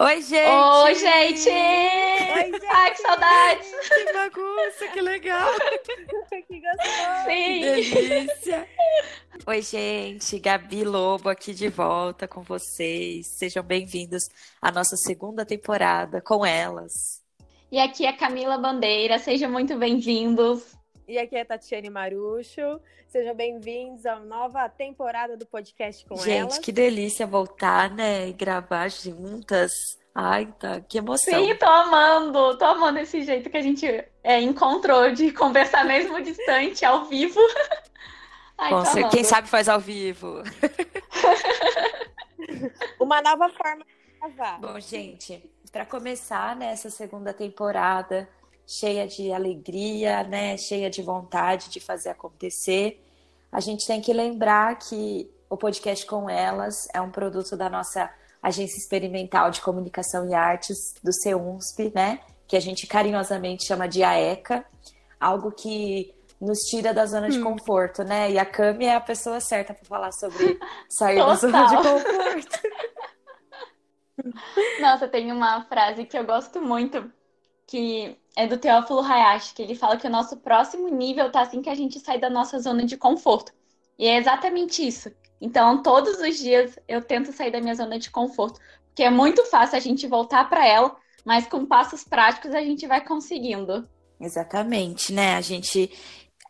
Oi, gente! Oi, gente! Oi, gente! Ai, que saudades! Que bagunça, que legal! que gostoso! Sim! Que delícia! Oi, gente! Gabi Lobo aqui de volta com vocês. Sejam bem-vindos à nossa segunda temporada com elas. E aqui é Camila Bandeira, sejam muito bem-vindos. E aqui é Tatiane Marucho. Sejam bem-vindos à nova temporada do podcast com Gente, elas. Gente, que delícia voltar, né? E gravar juntas. Ai, tá, que emoção. Sim, tô amando, tô amando esse jeito que a gente é, encontrou de conversar mesmo distante, ao vivo. Ai, Com certeza. Quem sabe faz ao vivo. Uma nova forma de gravar. Bom, gente, para começar nessa né, segunda temporada, cheia de alegria, né, cheia de vontade de fazer acontecer. A gente tem que lembrar que o podcast com elas é um produto da nossa agência experimental de comunicação e artes do CEUNSP, né, que a gente carinhosamente chama de AECA, algo que nos tira da zona de hum. conforto, né? E a Cami é a pessoa certa para falar sobre sair da zona de conforto. Nossa, tem uma frase que eu gosto muito que é do Teófilo Hayashi, que ele fala que o nosso próximo nível tá assim que a gente sai da nossa zona de conforto. E é exatamente isso. Então, todos os dias eu tento sair da minha zona de conforto, porque é muito fácil a gente voltar para ela, mas com passos práticos a gente vai conseguindo. Exatamente, né? A gente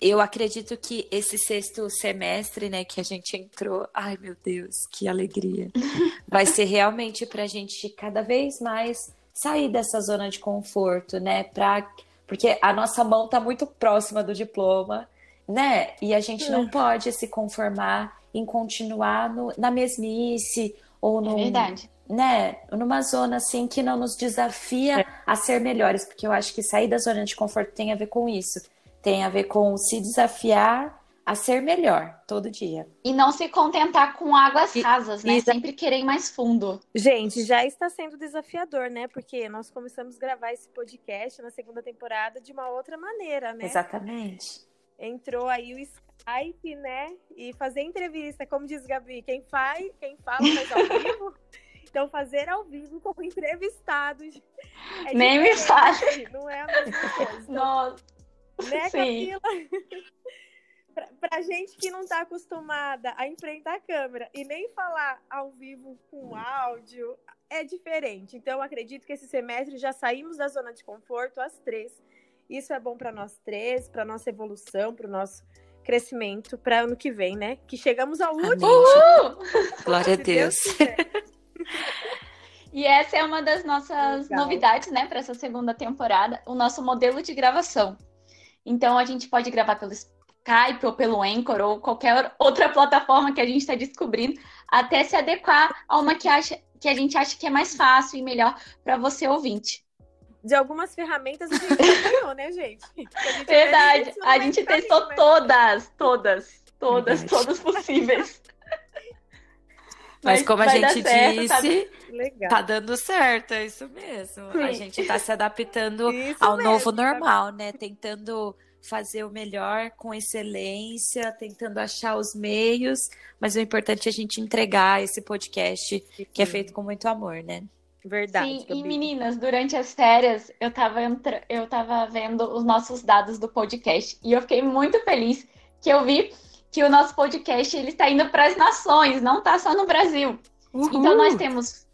eu acredito que esse sexto semestre, né, que a gente entrou, ai meu Deus, que alegria. Vai ser realmente para a gente cada vez mais sair dessa zona de conforto, né? Pra, porque a nossa mão está muito próxima do diploma, né? E a gente não pode se conformar em continuar no, na mesmice ou no. É verdade. Né, numa zona assim que não nos desafia é. a ser melhores, porque eu acho que sair da zona de conforto tem a ver com isso, tem a ver com se desafiar a ser melhor todo dia. E não se contentar com águas rasas, né? Sempre querer mais fundo. Gente, já está sendo desafiador, né? Porque nós começamos a gravar esse podcast na segunda temporada de uma outra maneira, né? Exatamente. Entrou aí o Skype, né? E fazer entrevista, como diz Gabi, quem faz, quem fala faz ao vivo. Então, fazer ao vivo com entrevistados. É Nem me fale. Não é a mesma coisa. Nossa. Né, Sim. Camila? pra, pra gente que não tá acostumada a enfrentar a câmera e nem falar ao vivo com áudio, é diferente. Então, acredito que esse semestre já saímos da zona de conforto, as três. Isso é bom para nós três, para nossa evolução, para o nosso crescimento para ano que vem, né? Que chegamos ao último. Glória a Deus. Deus e essa é uma das nossas Legal. novidades, né, para essa segunda temporada, o nosso modelo de gravação. Então a gente pode gravar pelo Skype ou pelo Anchor ou qualquer outra plataforma que a gente está descobrindo, até se adequar a uma que, acha, que a gente acha que é mais fácil e melhor para você ouvinte. De algumas ferramentas a gente ganhou, né, gente? gente Verdade, a gente testou mas... todas, todas, todas, Verdade. todas possíveis. Mas, como a gente certo, disse, tá... tá... dando certo, é isso mesmo. Sim. A gente está se adaptando isso ao mesmo, novo normal, né? Tentando fazer o melhor com excelência, tentando achar os meios, mas o importante é a gente entregar esse podcast que é feito com muito amor, né? Verdade. Sim, e meninas, durante as férias eu tava, entra... eu tava vendo os nossos dados do podcast e eu fiquei muito feliz que eu vi que o nosso podcast ele está indo para as nações, não está só no Brasil. Uhul. Então nós temos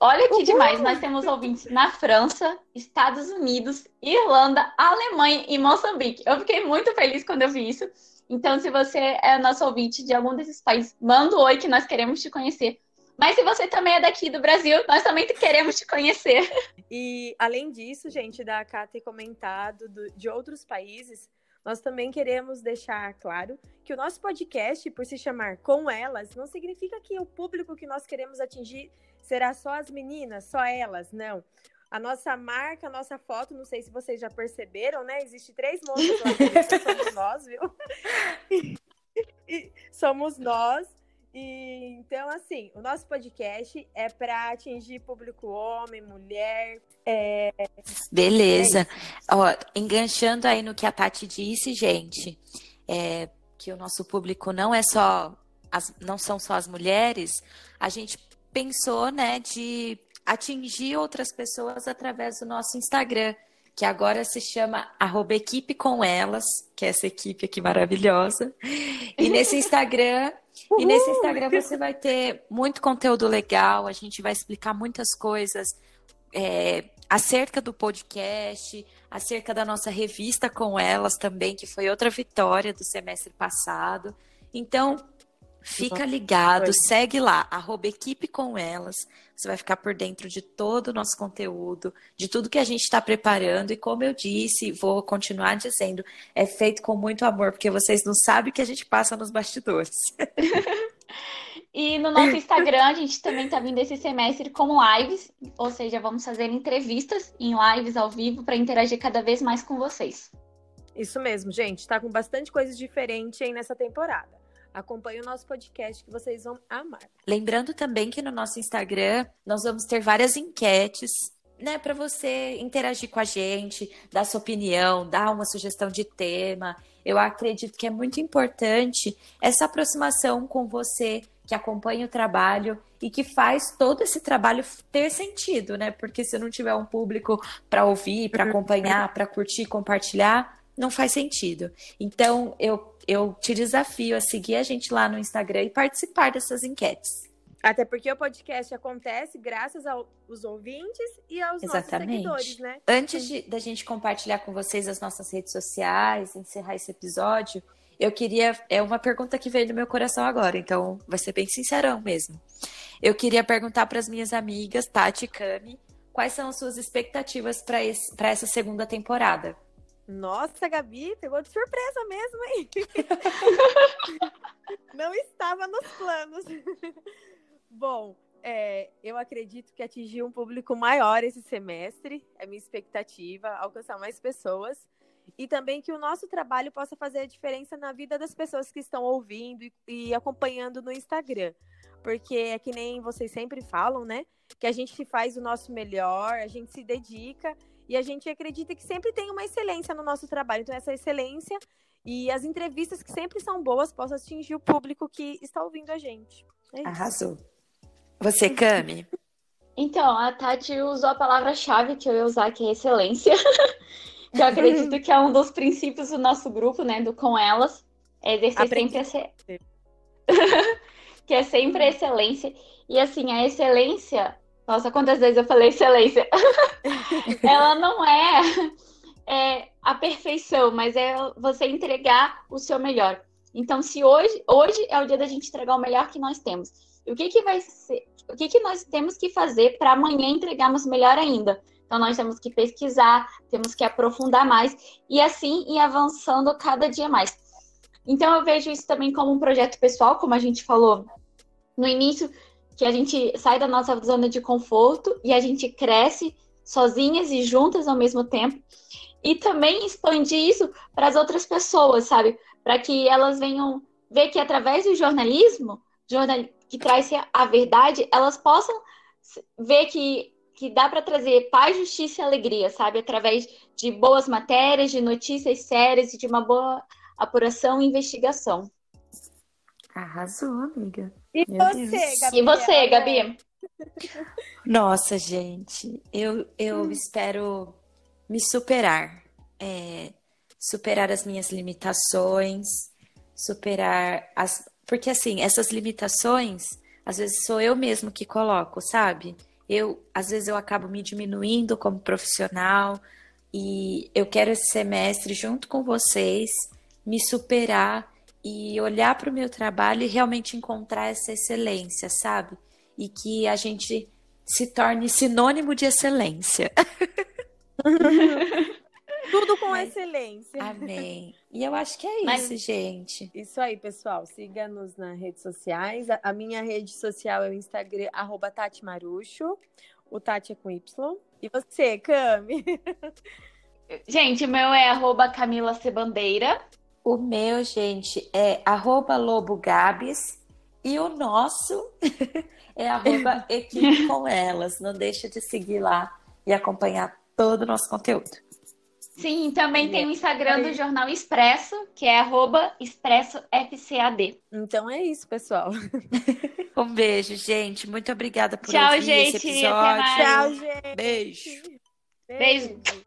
Olha que demais, nós temos ouvintes na França, Estados Unidos, Irlanda, Alemanha e Moçambique. Eu fiquei muito feliz quando eu vi isso. Então, se você é nosso ouvinte de algum desses países, manda um oi que nós queremos te conhecer. Mas se você também é daqui do Brasil, nós também queremos te conhecer. E além disso, gente, da Cá ter comentado do, de outros países, nós também queremos deixar claro que o nosso podcast, por se chamar Com Elas, não significa que o público que nós queremos atingir será só as meninas, só elas, não. A nossa marca, a nossa foto, não sei se vocês já perceberam, né? Existe três moças lá somos nós, viu? Somos nós. E, então, assim, o nosso podcast é para atingir público homem, mulher. É... Beleza. É Ó, enganchando aí no que a Tati disse, gente, é, que o nosso público não é só as, não são só as mulheres, a gente pensou, né, de atingir outras pessoas através do nosso Instagram, que agora se chama arroba equipe com elas, que é essa equipe aqui maravilhosa. E nesse Instagram, Uhul. e nesse Instagram você vai ter muito conteúdo legal, a gente vai explicar muitas coisas é, acerca do podcast, acerca da nossa revista com elas também, que foi outra vitória do semestre passado. Então, Fica ligado, segue lá, arroba equipe com elas. Você vai ficar por dentro de todo o nosso conteúdo, de tudo que a gente está preparando. E como eu disse, vou continuar dizendo, é feito com muito amor, porque vocês não sabem o que a gente passa nos bastidores. e no nosso Instagram, a gente também está vindo esse semestre com lives, ou seja, vamos fazer entrevistas em lives ao vivo para interagir cada vez mais com vocês. Isso mesmo, gente. Está com bastante coisa diferente aí nessa temporada. Acompanhe o nosso podcast que vocês vão amar. Lembrando também que no nosso Instagram nós vamos ter várias enquetes né, para você interagir com a gente, dar sua opinião, dar uma sugestão de tema. Eu acredito que é muito importante essa aproximação com você que acompanha o trabalho e que faz todo esse trabalho ter sentido, né? Porque se não tiver um público para ouvir, para acompanhar, para curtir, compartilhar, não faz sentido. Então, eu eu te desafio a seguir a gente lá no Instagram e participar dessas enquetes. Até porque o podcast acontece graças aos ouvintes e aos Exatamente. nossos seguidores, né? Antes de, da gente compartilhar com vocês as nossas redes sociais, encerrar esse episódio, eu queria. É uma pergunta que veio no meu coração agora, então vai ser bem sincerão mesmo. Eu queria perguntar para as minhas amigas, Tati e Cami, quais são as suas expectativas para essa segunda temporada? Nossa, Gabi, pegou de surpresa mesmo, hein? Não estava nos planos. Bom, é, eu acredito que atingir um público maior esse semestre, é minha expectativa, alcançar mais pessoas. E também que o nosso trabalho possa fazer a diferença na vida das pessoas que estão ouvindo e, e acompanhando no Instagram. Porque é que nem vocês sempre falam, né? Que a gente faz o nosso melhor, a gente se dedica e a gente acredita que sempre tem uma excelência no nosso trabalho. Então, essa excelência e as entrevistas que sempre são boas possam atingir o público que está ouvindo a gente. É Arrasou. Você, Cami? Então, a Tati usou a palavra-chave que eu ia usar, que é excelência. que eu acredito que é um dos princípios do nosso grupo, né? Do Com Elas. É exercer Aprendi. sempre essa... que é sempre a excelência. E assim, a excelência nossa, quantas vezes eu falei excelência? ela não é, é, a perfeição, mas é você entregar o seu melhor. Então, se hoje, hoje é o dia da gente entregar o melhor que nós temos. E o que, que vai ser? O que, que nós temos que fazer para amanhã entregarmos melhor ainda? Então, nós temos que pesquisar, temos que aprofundar mais e assim ir avançando cada dia mais. Então, eu vejo isso também como um projeto pessoal, como a gente falou no início, que a gente sai da nossa zona de conforto e a gente cresce sozinhas e juntas ao mesmo tempo. E também expandir isso para as outras pessoas, sabe? Para que elas venham ver que através do jornalismo, jornal, que traz a verdade, elas possam ver que, que dá para trazer paz, justiça e alegria, sabe? Através de boas matérias, de notícias sérias e de uma boa apuração e investigação. Arrasou, amiga. E Meu você, Deus. Gabi? E você, Gabi? Nossa, gente, eu, eu hum. espero me superar. É, superar as minhas limitações, superar as. Porque, assim, essas limitações, às vezes sou eu mesmo que coloco, sabe? Eu, às vezes, eu acabo me diminuindo como profissional e eu quero esse semestre, junto com vocês, me superar e olhar para o meu trabalho e realmente encontrar essa excelência, sabe? E que a gente se torne sinônimo de excelência. Tudo com excelência. Amém. E eu acho que é Mas, isso, gente. Isso aí, pessoal. Siga-nos nas redes sociais. A minha rede social é o Instagram, arroba Tati Marucho. O Tati é com Y. E você, Cami? Gente, o meu é arroba Camila Cebandeira. O meu, gente, é arroba lobogabs e o nosso é arroba equipe com elas. Não deixa de seguir lá e acompanhar todo o nosso conteúdo. Sim, também tem o Instagram do Jornal Expresso, que é expressofcad. Então é isso, pessoal. Um beijo, gente. Muito obrigada por Tchau, ouvir gente. esse episódio. Tchau, gente. Beijo. Beijo.